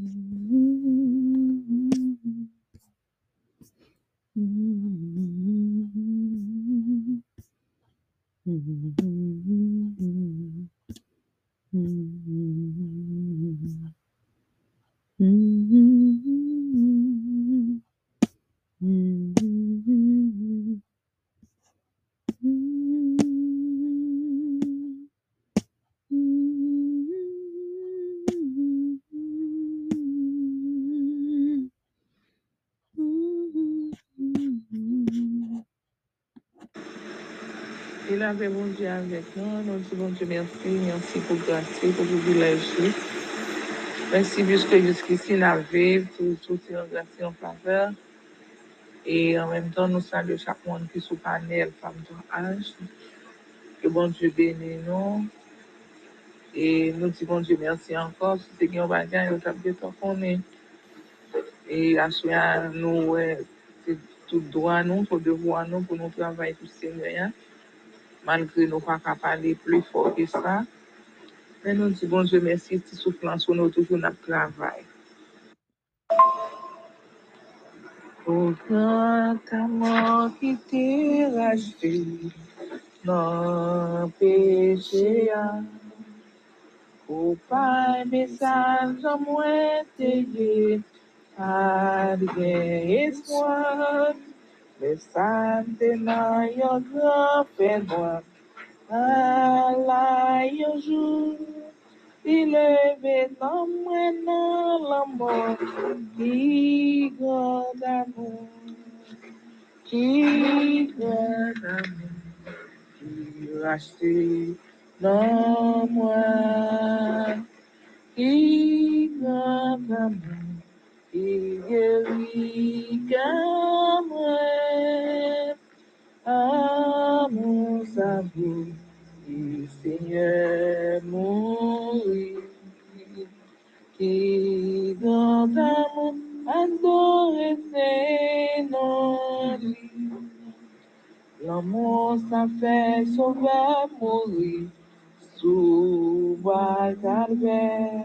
Mm-hmm. Il avait bon Dieu avec nous. Nous disons bon Dieu merci. Merci pour grâce, pour privilège. Merci puisque jusqu'ici, nous avons tout, tout est en grâce en faveur. Et en même temps, nous saluons chaque monde qui est sous panel, femme de âge. Que bon Dieu bénisse nous. Et nous disons bon Dieu merci encore. Si c'est qu'on va gagner, nous avons temps qu'on est. Et à nous, c'est tout droit, nous, tout devoir, nous, pour nous travailler pour le Seigneur. Malgré nous pas parler plus fort que ça. Mais nous disons bon Dieu merci, si soufflance sur nous toujours notre travail. Au grand amour qui t'est racheté, non péché, au pas message en moins t'aider, pas de espoir, n'a yon grand fait moi, à la jour. Il est venu maintenant l'amour qui grand amour, qui grand amour, qui racheté non moi, qui grand amour, qui guérit comme moi, amour savoureux, qui Seigneur mourir, qui grand amour adoré c'est non lui. L'amour ça fait sauveur mourir sous calvaire.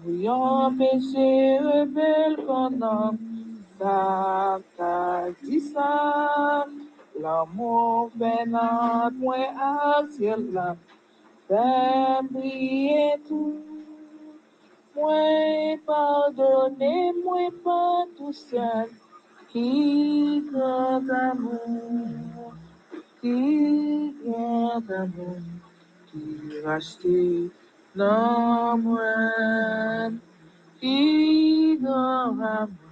Bouillant péché rebelle pendant ça t'a. L'amour notre moins à ciel là. Briller tout. Moi pardonner, moi pas tout seul. Qui grand amour, qui grand amour, qui racheté non moi, qui grand amour,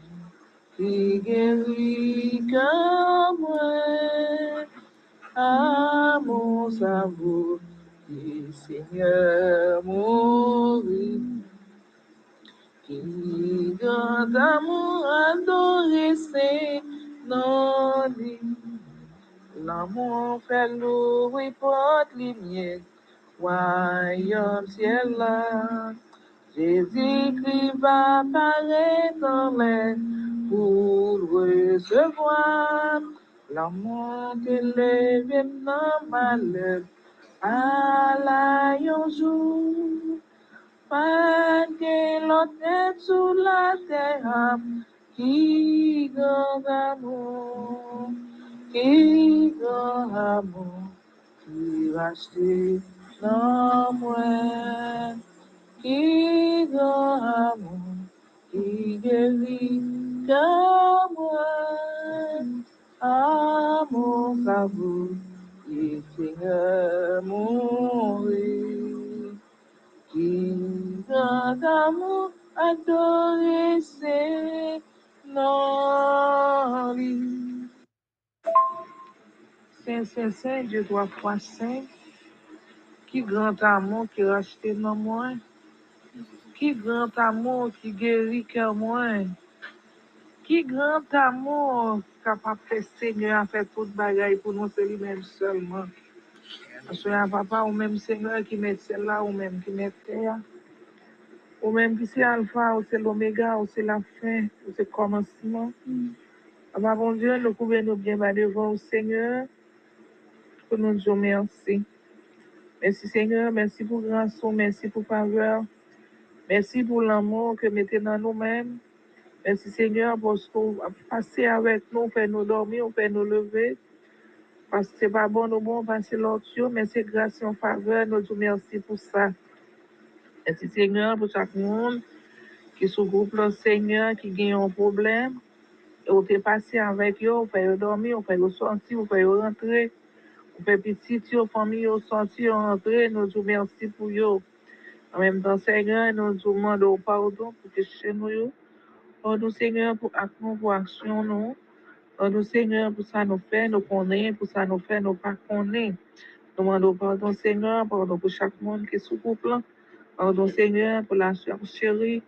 guérit comme moi, amour savoureux, qui Seigneur mourir. Qui grand amour adoré c'est non. L'amour fait louer porte lumière, royaume ciel. Jésus-Christ va apparaître dans l'air pour recevoir. Que lève dans malheur à la un jour. Pas que l'autre sous la terre, qui grand amour, qui grand amour, qui racheté non moi, qui grand amour, qui guérit comme moi, amour savoureux, qui Seigneur mourir. Qui grand amour adoré c'est non lui. Saint, Saint, Saint, Dieu trois fois saint. Qui grand amour qui racheté non moi. Qui grand amour qui guérit que moi. Qui grand amour capable de faire Seigneur à faire toute bagaille pour nous, c'est lui-même seulement. Parce que un papa, ou même Seigneur qui met celle-là, ou même qui met terre. Ou même qui c'est alpha, ou c'est l'oméga, ou c'est la fin, ou c'est le commencement. Papa, bon Dieu, nous pouvons nous bien bas devant au Seigneur pour nous dire merci. Merci Seigneur, merci pour grâce, merci pour faveur. Merci pour l'amour que mettez dans nous-mêmes. Merci Seigneur pour ce que vous passez avec nous, fait nous dormir, fait nous lever. Parce que c'est pas bon, nous bon, passer l'autre jour, mais c'est grâce en faveur, nous vous merci pour ça. Merci Seigneur pour chaque monde qui se groupe là, Seigneur, qui gagne un problème. Et vous êtes passé avec eux, vous pouvez dormir, vous pouvez sortir, vous pouvez rentrer. Vous pouvez petit, vous famille, vous sortir, rentrer, nous vous merci pour eux. En même temps, Seigneur, nous vous demandons pardon pour que chez nous, Pardon, Seigneur, pour action, nous. Pardon, Seigneur, pour ça nous fait, nous connaît, pour ça nous fait, nous pas connaît. Nous demandons pardon, Seigneur, pardon pour chaque monde qui est sous. Pardon, Seigneur, pour la soeur chérie.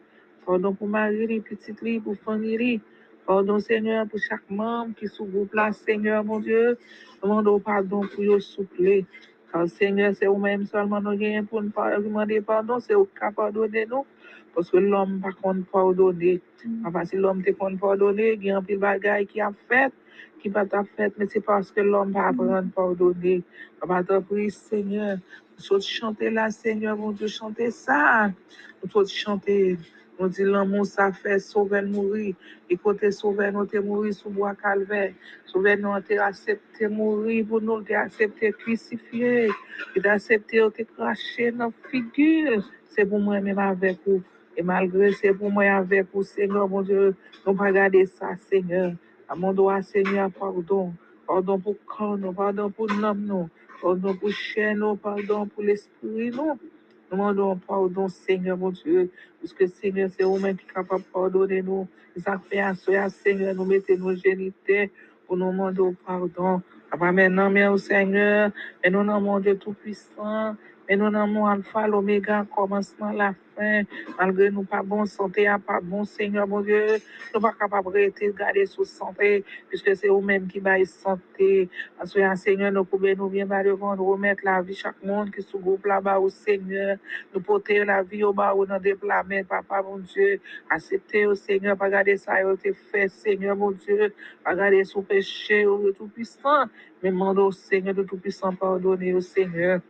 Pardon pour Marie, petite lit, pour famille. Pardon, Seigneur, pour chaque membre qui est sous Seigneur, mon Dieu. Nous demandons pardon pour vous souffler. Car Seigneur, c'est vous-même seulement nous gagnons pour nous demander pardon, c'est vous qui pardonner nous. Parce que l'homme, par contre, pardonner. Enfin, si l'homme te compte pardonner, il y a un pile bagaille qui a fait, qui va t'a fait, mais c'est parce que l'homme va apprendre pardonner. Papa, te prie, Seigneur. Nous sommes chanter là, Seigneur, mon Dieu, chanter ça. Nous sommes chanter. On dit l'amour, ça fait sauver mourir. Et sauver nous, te mourir sous bois calvaire. Sauver nous, te accepté mourir pour nous, te accepté crucifié. Et d'accepter, te cracher dans la figure. C'est pour moi, même avec vous. Et malgré c'est pour moi avec vous, Seigneur, mon Dieu, nous pas garder ça, Seigneur. À mon doigt, Seigneur, pardon. Pardon pour corps, pardon pour l'homme. Pardon pour chair, pardon pour l'esprit, nous. Nous demandons pardon, Seigneur, mon Dieu, puisque Seigneur, c'est vous-même qui est capable de pardonner nous. À soi, Seigneur, nous mettez nos géniteurs pour nous demander pardon. Après maintenant, mais au Seigneur, et nous mon Dieu Tout-Puissant, et nous mon Alpha, l'Oméga, commencement, la fin, malgré nous pas bon santé, à pas bon Seigneur, mon Dieu, nous pas capable de garder sous santé, puisque c'est vous-même qui baille santé. Parce que Seigneur, nous pouvons nous bien devant, nous remettre la vie chaque monde qui se groupe là-bas au Seigneur, nous porter la vie au bas ou dans des plats, papa, mon Dieu, accepter au Seigneur, pas garder ça, il été fait, Seigneur, mon Dieu, pas garder sous péché, au Tout-Puissant, mais demande au Seigneur de Tout-Puissant pardonner au Seigneur.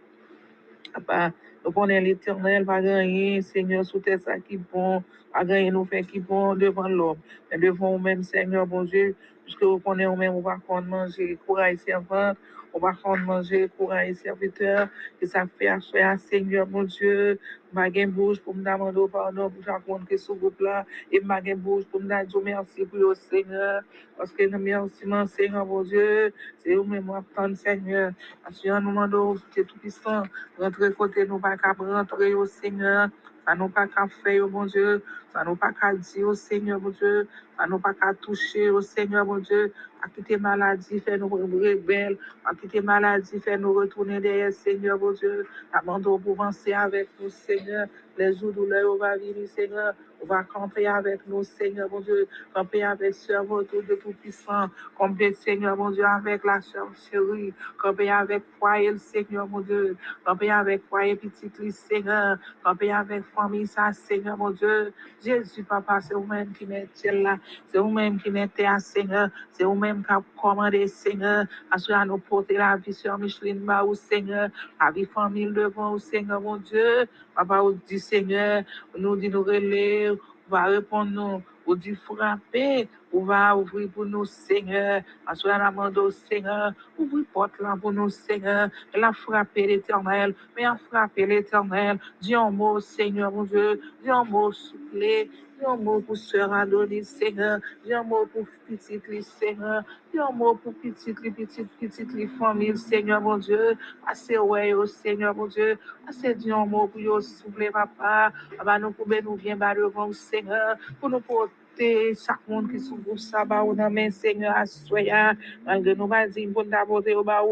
Papa, nous connaissons l'éternel, pas gagner, Seigneur, sous tes ça qui bon, pas gagner nous fait qui bon devant l'homme, mais devant nous-mêmes, Seigneur, bon Dieu, puisque vous connaissez nous-mêmes, on va prendre manger, courage servante, on va prendre manger, courage serviteur, que ça fait soi, Seigneur, mon Dieu, ma gain bouge pour me demander pardon pour chaque monde qui est sous groupe là, et ma gain bouge pour me dire merci pour le Seigneur, parce que nous merci, mon Seigneur, mon Dieu, c'est vous-même, moi, prendre, Seigneur, parce que nous demandons, c'est tout puissant, rentrer côté nous pas rentrer au Seigneur, ça nous pas qu'à faire, mon Dieu, ça nous pas qu'à dire au Seigneur, mon Dieu, ça nous pas qu'à toucher au Seigneur, mon Dieu, à quitter maladie, faire nous rebelles, à quitter maladie, faire nous retourner derrière, Seigneur, mon Dieu, abandon pour penser avec nous, Seigneur, les jours douleurs, on va venir, Seigneur, on va camper avec nous, Seigneur, mon Dieu, camper avec sœur, votre de tout-puissant, camper, Seigneur, mon Dieu, avec la sœur chérie, camper avec foyer, le Seigneur, mon Dieu, camper avec foyer, petite liste, Seigneur, camper avec famille, ça, Seigneur, mon Dieu, Jésus, papa, c'est vous-même qui mettez là, c'est vous-même qui mettez à Seigneur, c'est vous-même qui a commandé, Seigneur, ce à nous porter la vie sur Micheline, au Seigneur, la vie famille devant, au Seigneur, mon Dieu, papa, on dit, Seigneur, nous dit nous on va répondre nous, on dit frapper, on va ouvrir pour nous, Seigneur, à ce à demande Seigneur, ouvrir porte là pour nous, Seigneur, et la frapper l'éternel, mais à frapper l'éternel, dis un mot, Seigneur, mon Dieu, dis un mot soufflé, dis un mot pour sœur Adonis, Seigneur, dis un mot pour petite Lise, Seigneur, dis un mot pour petite Lise, petite, petite Lise, famille, Seigneur, mon Dieu, assez ouais, oh Seigneur, mon Dieu, assez dis un mot pour yo souffler, papa, papa, nous pouvons nous bien devant, Seigneur, pour nous porter chaque monde qui sous groupe sabbat ou dans main Seigneur à soya malgré nous pas dire bon d'apporter au bas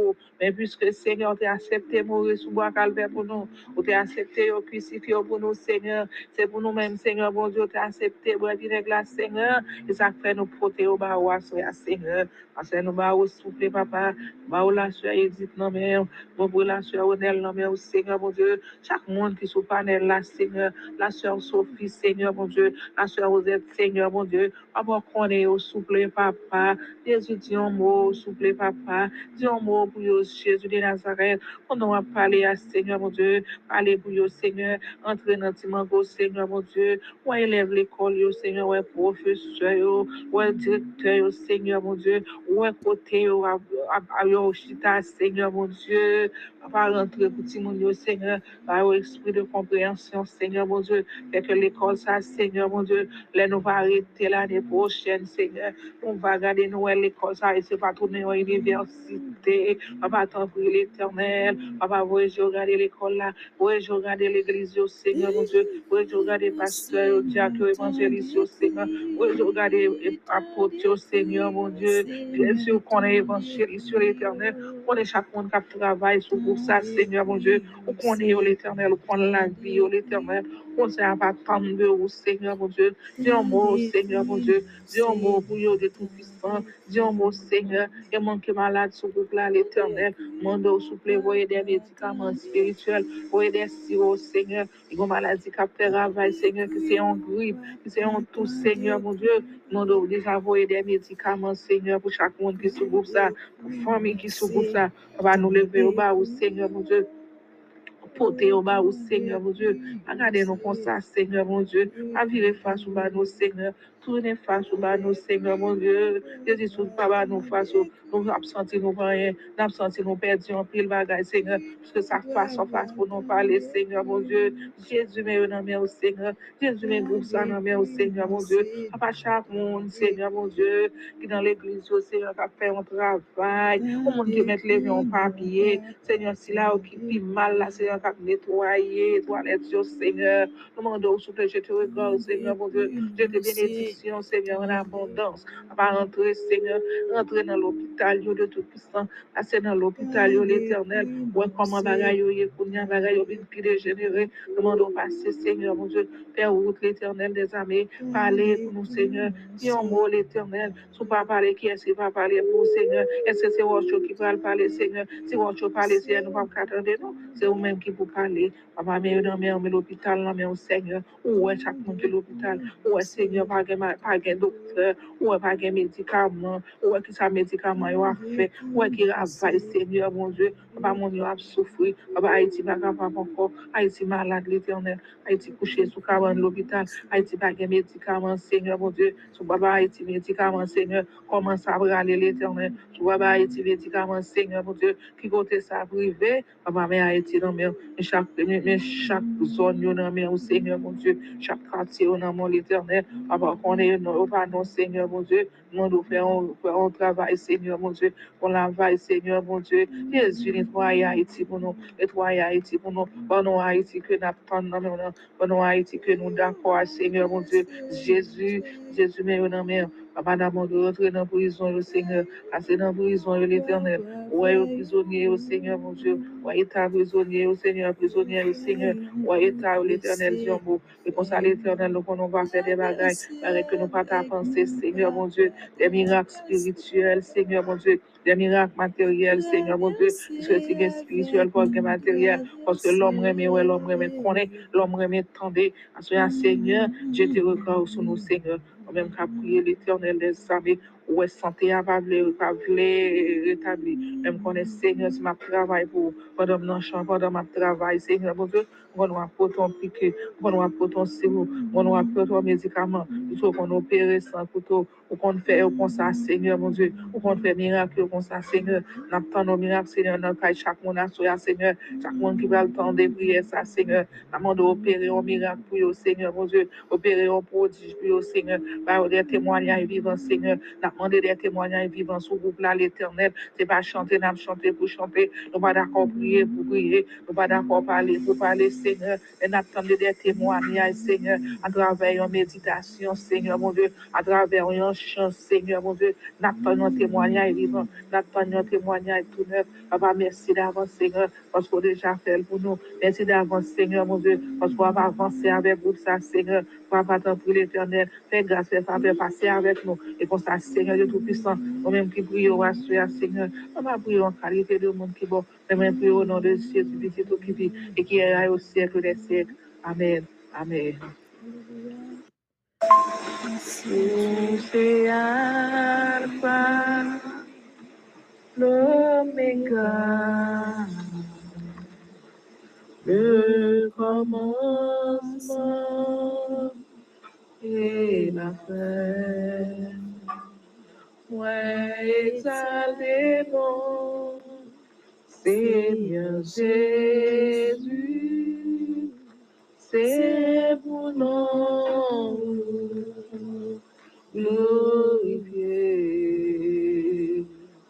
mais puisque Seigneur t'a accepté mourir sous bois calvaire pour nous ou t'a accepté au crucifié pour nous Seigneur c'est pour nous même Seigneur bon Dieu t'a accepté dire la Seigneur et ça fait nous porter au bas ou à soya Seigneur parce que nous bas ou souffler papa bas la soya Edith non mais bon pour la soya Onel non mais Seigneur mon Dieu chaque monde qui sous panel là Seigneur la soeur Sophie Seigneur mon Dieu la soeur Rosette Seigneur mon Dieu. Papa, est au souple, papa. Jésus, dis un mot, souple, papa. Dis un mot pour Jésus de Nazareth. On va parler à Seigneur, mon Dieu. Parler pour vous, Seigneur. Entrer dans le Seigneur, mon Dieu. On élève l'école, yo, Seigneur, ouais, professeur, yo, ouais, directeur, yo, Seigneur, mon Dieu. Ouais, côté, yo, à, yo, chita, Seigneur, mon Dieu. Papa, rentrer mon Dieu, Seigneur. Par esprit de compréhension, Seigneur, mon Dieu. Fait que l'école, ça, Seigneur, mon Dieu. Là, nous va arrêter l'année prochaine, Seigneur. On va garder nous à l'école, ça, et c'est pas tourner en université. Papa, t'en prie l'éternel. Papa, voyez, je regarder l'école là. Voyez, je regarder l'église, yo, Seigneur, mon Dieu. Voyez, je regarder pasteur, yo, diacre, évangéliste, yo, Seigneur. Voyez, je regarder apôtre, yo, Seigneur, mon Dieu. Bien sûr, qu'on est évangéliste, sur l'éternel. On est chaque monde qui travaille sur pour ça, Seigneur, mon Dieu. On connaît l'éternel, on connaît la vie, l'éternel. On sait pas attendre Seigneur, mon Dieu. Dis un mot, Seigneur, mon Dieu. Mot pour vous, de tout puissant. Dis un mot, Seigneur. Et manque malade sur groupe là, l'éternel. Mando, souple, voyez des médicaments spirituels. Voyez des sirops, Seigneur. A une maladie qui fait travail, Seigneur, que c'est en grippe, que c'est en tout, Seigneur, mon Dieu. Mando, déjà voyez des médicaments, Seigneur, pour chaque monde qui se groupe ça, pour famille qui se groupe ça. On va nous lever au bas, au Seigneur, mon Dieu au bas au Seigneur, mon Dieu. Regardez-nous comme ça, Seigneur, mon Dieu. À virer face au bas, nos Seigneur. Tourner face au bas, nos Seigneur, mon Dieu. Jésus, sous pas bas, nous face au, nous absenter, nous rien, nous absenter, nous perdons en pile bagaille, Seigneur. Ça face en face pour nous parler, Seigneur, mon Dieu. Jésus, mais non, mais au Seigneur. Mais pour ça, non, mais au Seigneur, mon Dieu. Papa, chaque monde, Seigneur, mon Dieu, qui dans l'église, au Seigneur, qui a fait un travail. Au monde qui met les en papier. Seigneur, si là, qui vit mal, là, Seigneur, qui a nettoyé, toilette, Seigneur. Nous demandons, s'il te je te regarde, Seigneur, mon Dieu. Je te bénédiction, Seigneur, en abondance. Va rentrer, Seigneur, rentrer dans l'hôpital, de tout puissant. Passer dans l'hôpital, l'éternel. Ouais, comment bagaille, yo, yé, kounia, bagaille, yo, qui dégénéré. Nous demandons passer, Seigneur, mon Dieu. Faire route, l'éternel des armées. Parler pour nous, Seigneur. Dis un mot, l'éternel. Si pas parler, qui est-ce qui va parler pour, Seigneur? Est-ce que c'est Rocho qui va parler, Seigneur? Si Rocho parle, Seigneur, nous ne pouvons pas attendre, non? C'est vous-même qui vous parlez. Papa, mais dans mais l'hôpital, là, mais au Seigneur. Où est chaque monde de l'hôpital? Où est Seigneur, pas de docteur? Où est pas de médicament? Où est que ça médicament il a fait? Où est qu'il travaille, Seigneur, mon Dieu? Papa, mon Dieu, a souffert. Papa, Haïti, pas capable encore. Haïti, malade, couché sous cabane de l'hôpital. Haïti, pas de médicament, Seigneur, mon Dieu. Sous Papa, Haïti, médicament, Seigneur. Commence à braler l'éternel? Sous Papa, Haïti, médicament, Seigneur, mon Dieu. Qui côté ça privé? Papa, mais Haïti, non, mais chaque, mais chaque zone, non, mais au Seigneur, mon Dieu. Chaque quartier, non, mon l'éternel. Papa, qu'on est, non, pas non, Seigneur, mon Dieu. Nous nous faisons un travail, Seigneur, mon Dieu. On travaille, Seigneur, mon Dieu. Jésus, nettoie Haïti pour nous. Nettoie Haïti pour nous. Nous, Haïti, que nous attendons, nous, Haïti, que nous d'accord, Seigneur, mon Dieu. Jésus, Jésus, mais non, mais Papa d'abord de rentrer dans la prison, le Seigneur. Passer dans la prison, l'éternel. Ouais, au prisonnier, au Seigneur, mon Dieu. Ouais, état prisonnier, au Seigneur, prisonnier, au Seigneur. Ouais, état, l'éternel, Dieu, bon. Et pour ça, l'éternel, nous, on va faire des bagailles. Avec que nous pas ta pensée, Seigneur, mon Dieu. Des miracles spirituels, Seigneur, mon Dieu des miracles matériels, Seigneur, mon Dieu, que c'est spirituel pour que matériel, parce que l'homme remet, ouais, l'homme remet connaît, l'homme remet tendez, Seigneur, je te regarde sur nous, Seigneur, même qu'à prier l'éternel des armées, ouais, santé à pas pas rétablir, même qu'on est Seigneur, si ma travail pour, pendant mon champ, pendant ma travail, Seigneur, mon Dieu, on va apporter ton piqué, on va apporter ton sirop, on va apporter ton médicament, faut qu'on opère sans couteau, ou qu'on fait comme ça, Seigneur, mon Dieu, ou qu'on fait miracle comme ça, Seigneur, n'attend nos miracles, Seigneur, dans le chaque monde à soi, Seigneur, chaque monde qui va le temps de prier ça, Seigneur, nous d'opérer un miracle pour eux, Seigneur, mon Dieu, opérer un prodige pour eux, Seigneur, par des témoignages vivants, Seigneur, nous demandé des témoignages vivants sous groupe là, l'éternel, c'est pas chanter, nous chanter pour chanter, nous pas d'accord prier pour prier, nous pas d'accord parler pour parler, Seigneur, et nous attendons des témoignages, Seigneur, à travers une méditation, Seigneur, mon Dieu, à travers un chant, Seigneur, mon Dieu, nous attendons un témoignage vivant, nous attendons un témoignage tout neuf, Papa, merci d'avance, Seigneur, parce qu'on déjà fait pour nous, merci d'avance, Seigneur, mon Dieu, parce qu'on va avancer avec vous, ça, Seigneur, Papa, tant pour l'éternel, fais grâce, fais faveur, passer avec nous, et pour ça, Seigneur, de Tout-Puissant, nous-mêmes qui prions à ce Seigneur, on va prier en qualité de monde qui bon, nous-mêmes prions au nom de Jésus, qui vit, et qui est au siècle des siècles. Amen. Amen. C'est Alpha, l'Oméga, le commencement et la fin. Ouais, exalté bon, Seigneur Jésus, c'est pour nous glorifier.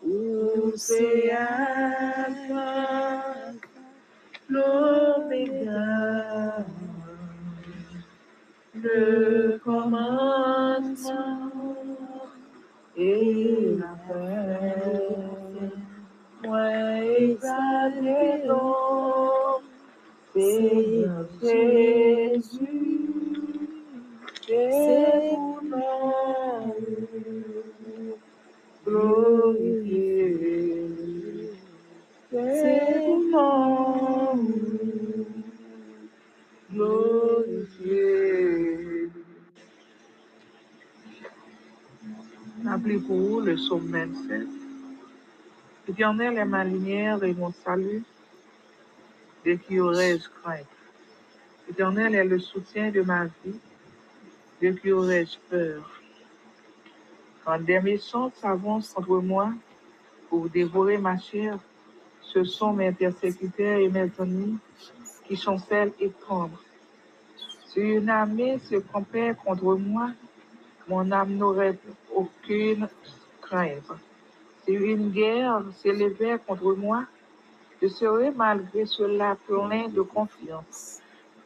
Où c'est Alpha, l'Oméga, le commencement et la fin. Moi, exalté donc, Seigneur Jésus, c'est pour nous glorifier. C'est pour nous glorifier. Rappelez-vous le psaume 27. L'Éternel est ma lumière et mon salut, de qui aurais-je crainte? L'Éternel est le soutien de ma vie, de qui aurais-je peur? Quand des méchants s'avancent contre moi pour dévorer ma chair, ce sont mes persécuteurs et mes ennemis qui chancellent et tremblent. Si une armée se campait contre moi, mon âme n'aurait aucune crainte. Si une guerre s'élevait contre moi, je serais malgré cela plein de confiance.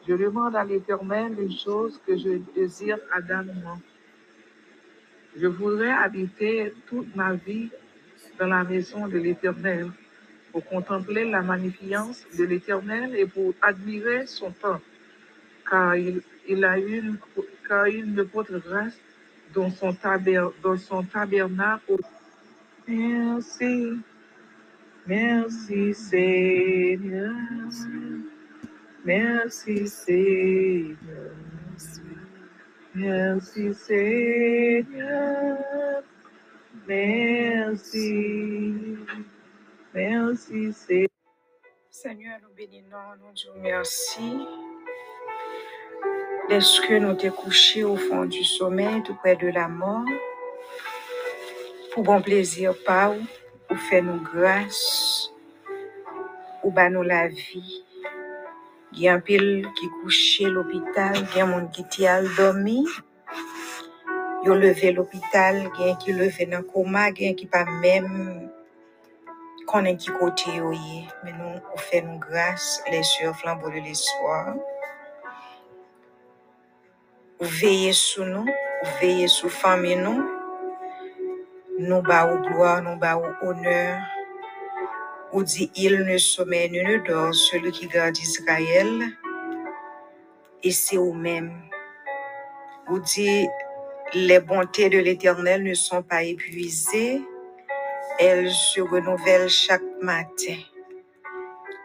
Je demande à l'Éternel une chose que je désire ardemment. Je voudrais habiter toute ma vie dans la maison de l'Éternel pour contempler la magnificence de l'Éternel et pour admirer son temps, car il, il a une, car il ne dans son, taber, dans son tabernacle. Merci, merci Seigneur, merci Seigneur, merci Seigneur, merci, merci Seigneur. Seigneur, nous bénissons, nous disons merci. Lorsque nous t'es couché au fond du sommeil, tout près de la mort, pour bon plaisir par ou, pour faire nous grâce, ou ba nous la vie? Il y a un pile qui couché l'hôpital, il y a un monde qui t'y a dormi, yo levé l'hôpital, il y qui levé dans le coma, il y a un qui pas même connaît qui côté. Mais nous, on fait nous grâce, les sœurs flambeaux de l'espoir. Ou veillez sur nous, ou veillez sur famille nous, nous bas au gloire, nous bas au honneur. Ou dit, il ne sommeille ne dort, celui qui garde Israël, et c'est vous-même. Ou dit, les bontés de l'Éternel ne sont pas épuisées, elles se renouvellent chaque matin.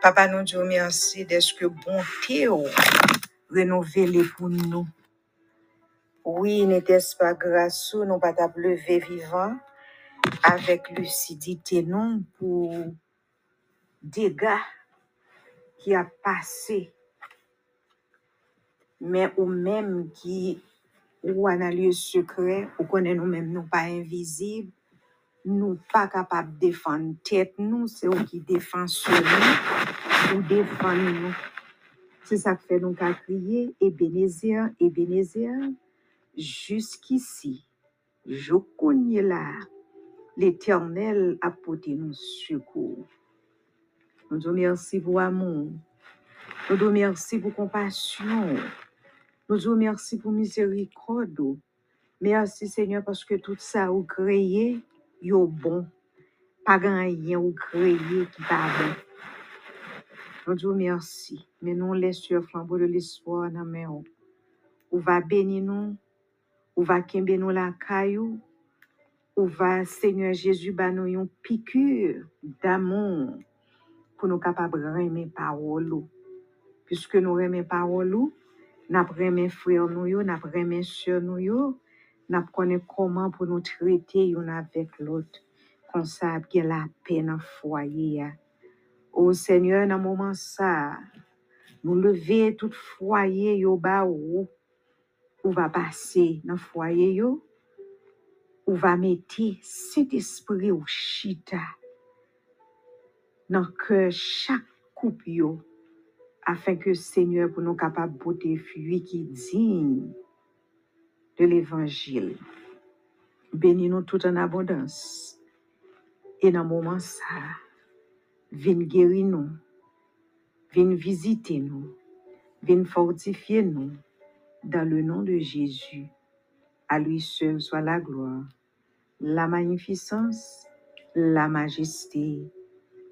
Papa, nous disons merci d'être que bonté ou renouvelée pour nous. Oui, n'était-ce pas grâce ou nous pas t'a lever vivant avec lucidité non pour dégâts qui a passé, mais ou même qui ou en a lieu secret, ou connaît nous-mêmes nous pas invisibles, nous pas capables de défendre tête nous, c'est eux qui défend sur nous, ou nous. C'est ça que fait nous qu'à crier, Ebenezer, Ebenezer, jusqu'ici, je connais là, l'Éternel a porté nous secours. Nous te remercions pour amour, nous te remercions pour compassion, nous te remercions pour miséricorde. Merci Seigneur parce que tout ça ou créé, yo bon, pas rien ou créé qui pas bon. Nous te remercions, mais nous laissons flambeau de l'espoir dans mes mains. Ou va bénir nous, ou va kembe nous la caillou, ou va Seigneur Jésus ba nous yon piqûre d'amour pour nous capables de aimer parole ou. Puisque nous aimons parole ou, n'a aimer frère nous yo, n'a aimer sœur nous yo, N'a connaît comment pour nous traiter yon avec l'autre. Comme ça, bien la dans le foyer. ya. Seigneur, dans moment ça, nous lever tout foyer yo ba ou, ou va passer dans foyer yo, ou va mettre cet esprit ou chita? Dans que chaque couple yo, afin que Seigneur pour nous capable porter fruit qui digne de l'évangile. Bénis nous tout en abondance. Et dans moment ça, viens guérir nous, viens visiter nous, viens fortifier nous dans le nom de Jésus. À lui seul soit la gloire, la magnificence, la majesté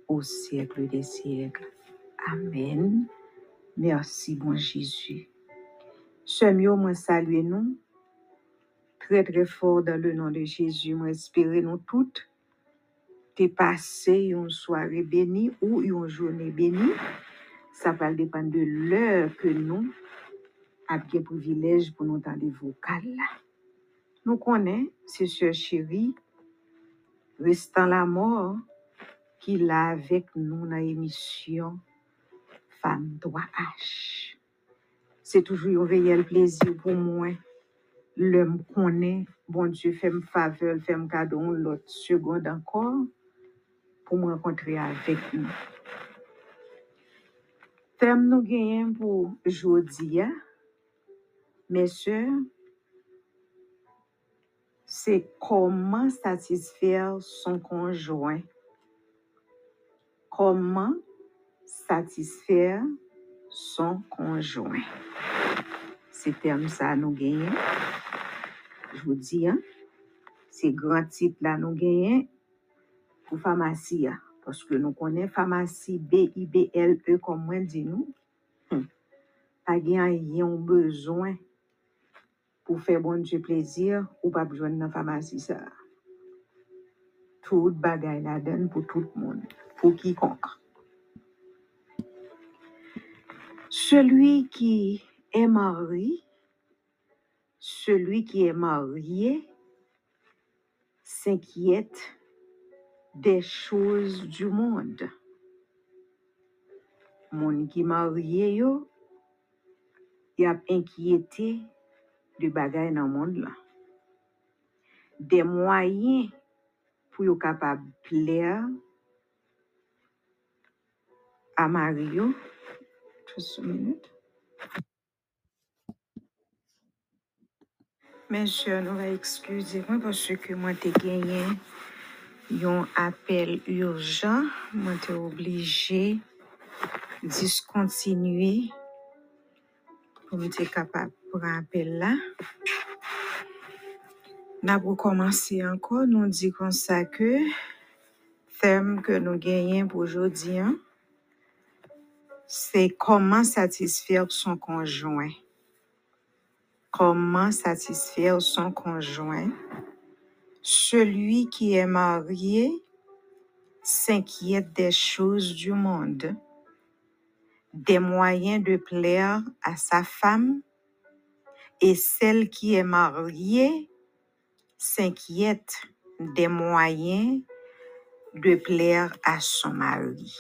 au siècle des siècles. Amen. Merci, bon Jésus. Seigneur, moi salue nous très très fort dans le nom de Jésus. Moi espérer nous toutes t'es passé une soirée bénie ou une journée bénie. Ça va dépendre de l'heure que nous avons privilège pour nous entendre vocal là. Nous connaissons, c'est sœur chérie, restant la mort, qui l'a avec nous dans l'émission Femme 3H. C'est toujours un réel plaisir pour moi. Le me connaît, bon Dieu, fait me faveur, fait me cadeau l'autre seconde encore pour me rencontrer avec nous. Thème nous gagnons pour aujourd'hui, mes sœurs, c'est comment satisfaire son conjoint. Comment satisfaire son conjoint. C'est terme ça nous gagnons. Je vous dis, hein, c'est grand titre là nous gagnons pour pharmacie. hein, Parce que nous connaissons pharmacie B-I-B-L-E comme moi dit nous. Gagnant besoin pour faire bon Dieu plaisir ou pas besoin dans pharmacie ça. Tout bagaille la donne pour tout le monde, pour quiconque. Celui qui est marié, celui qui est marié s'inquiète des choses du monde. Mon qui marié yo, y a inquiété de bagaille dans le monde là. Des moyens pour yo capable plaire à Mario. Juste une minute. Chers, nous va excuser moi parce que moi t'ai gagné un appel urgent. Moi t'ai obligé de discontinuer pour être capable de prendre appel là. N'a pour commencer encore, nous dit comme ça que thème que nous gagnons pour aujourd'hui, hein, c'est comment satisfaire son conjoint. Comment satisfaire son conjoint. Celui qui est marié s'inquiète des choses du monde, des moyens de plaire à sa femme, et celle qui est mariée s'inquiète des moyens de plaire à son mari.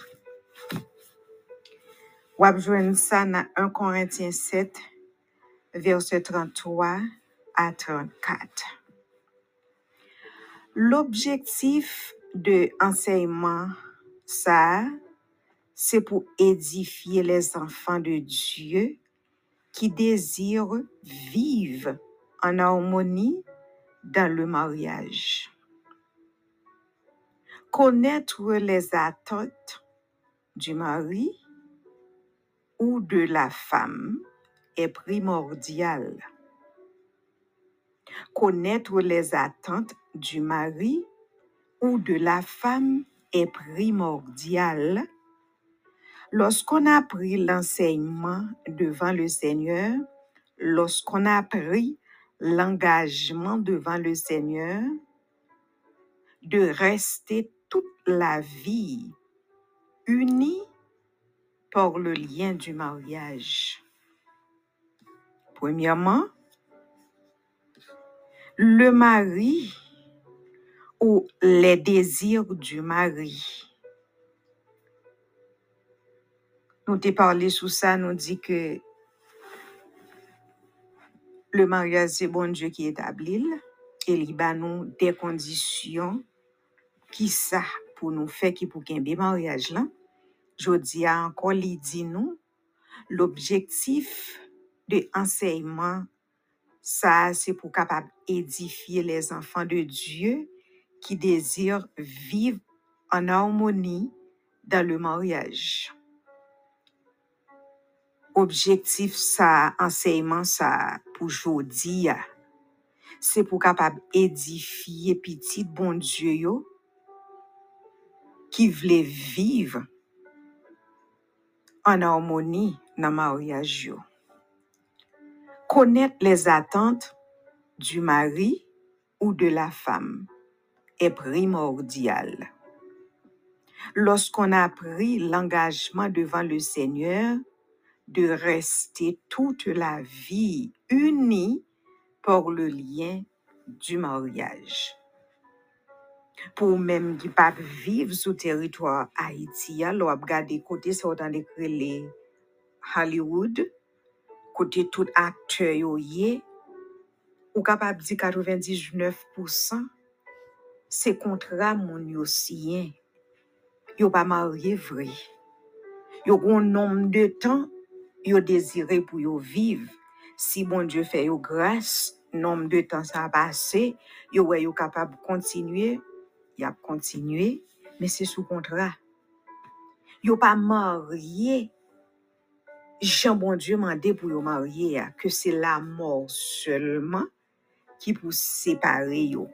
Ça dans 1 Corinthiens 7, verset 33 à 34. L'objectif de enseignement, ça, c'est pour édifier les enfants de Dieu qui désirent vivre en harmonie dans le mariage. Connaître les attentes du mari ou de la femme est primordial. Connaître les attentes du mari ou de la femme est primordial lorsqu'on a pris l'enseignement devant le Seigneur, lorsqu'on a pris l'engagement devant le Seigneur de rester toute la vie unis par le lien du mariage. Premièrement, Le mari ou les désirs du mari. Nous t'ai parlé sous ça, nous dit que le mariage, c'est bon Dieu qui établit, et il bat nous des conditions qui ça pour nous faire qui pour qu'un mariage là. Je dis encore, il dit nous, l'objectif de enseignement, ça, c'est pour capable édifier les enfants de Dieu qui désirent vivre en harmonie dans le mariage. Objectif ça, enseignement ça, pour jodi, ya, c'est pour capable édifier petit bon Dieu yo, qui voulait vivre en harmonie dans le mariage. yo. Connaître les attentes du mari ou de la femme est primordial. Lorsqu'on a pris l'engagement devant le Seigneur de rester toute la vie unis par le lien du mariage. Pour même qui pas vivre sous territoire haïtien, l'on a regardé côté ça autant les Hollywood, côté tout acteur yo yé, ou capable dire 99% c'est contrat mon yo sien. Yo pas marié vrai. Yo gon nombre de temps yo désiré pour vivre. Si bon Dieu fait yo grâce, nombre de temps ça a passé, yo ouais yo capable continuer, y a continué, mais c'est sous contrat. Yo pas marié Jean bon Dieu mandé pour yo marier ya, que c'est la mort seulement qui pour séparer yo.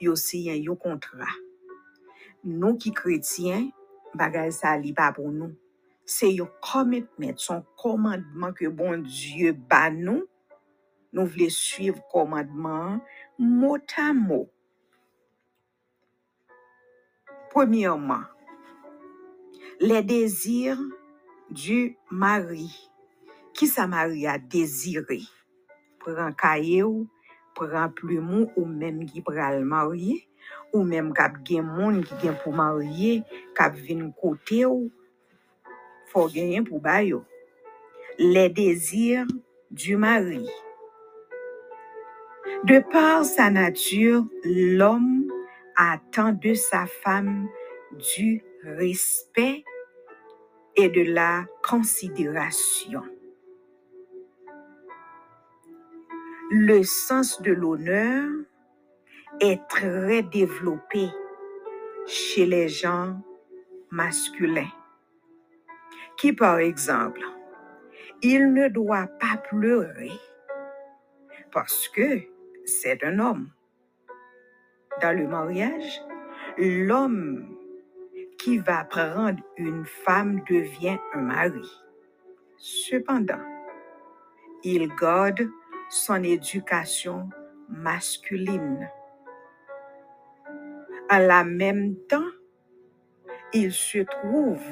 Yo signé yo contrat. Nous qui chrétiens, bagay ça li pas pour nous. C'est yo commitment, son commandement que bon Dieu ba nous. Nous voulons suivre commandement mot à mot. Premièrement, les désirs du mari. Qui sa mari a désiré? Prends cahier ou, prends plume ou même qui pral marier, ou même kap gen moun qui gen pour marier, kap vin côté ou, gagner pour ba yo. Les désirs du mari. De par sa nature, l'homme attend de sa femme du respect et de la considération. Le sens de l'honneur est très développé chez les gens masculins, qui par exemple, il ne doit pas pleurer parce que c'est un homme. Dans le mariage, l'homme qui va prendre une femme devient un mari. Cependant, il garde son éducation masculine. En la même temps, il se trouve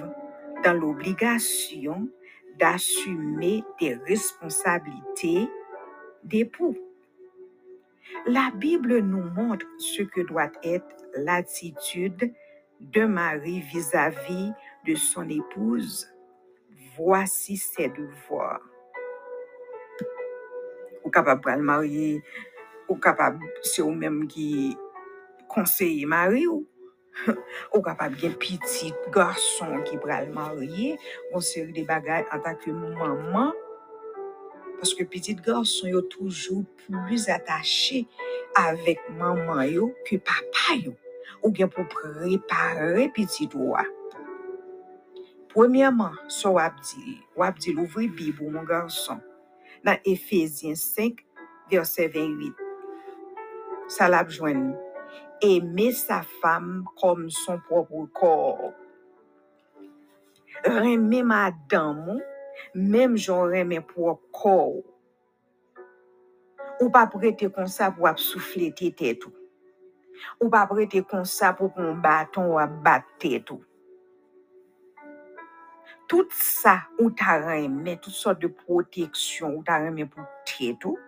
dans l'obligation d'assumer des responsabilités d'époux. La Bible nous montre ce que doit être l'attitude d'un mari vis-à-vis de son épouse. Voici ses devoirs. Ou capable de marier, ou capable, c'est ou même qui conseiller mari ou, ou capable gen petit garçon qui pral marier, on série de bagages en tant que maman, parce que petit garçon yo toujours plus attaché avec maman yo que papa yo. Ou bien pour préparer petit doigt. Premièrement, so wap di, wap di l'ouvri Bible mon garçon. Dans Ephésiens 5, verset 28. Ça l'a joindre. Aimer sa femme comme son propre corps. Reme madame, même j'en reme propre corps. Ou pas prêter comme ça pour ap souffler tes têtes. Ou pas prêter comme ça pour qu'on bâton ou ap ou. Tout ça, ou ta reme, toutes sortes de protections ou ta reme pour tête. ou,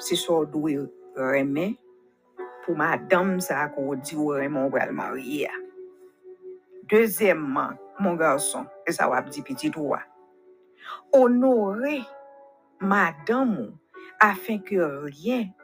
se so dwe reme pou madame sa ko di ou reme ou pral marye ya. Deuxièmement, mon garçon, e sa wap di petit ou wa, honore madame ou afin que rien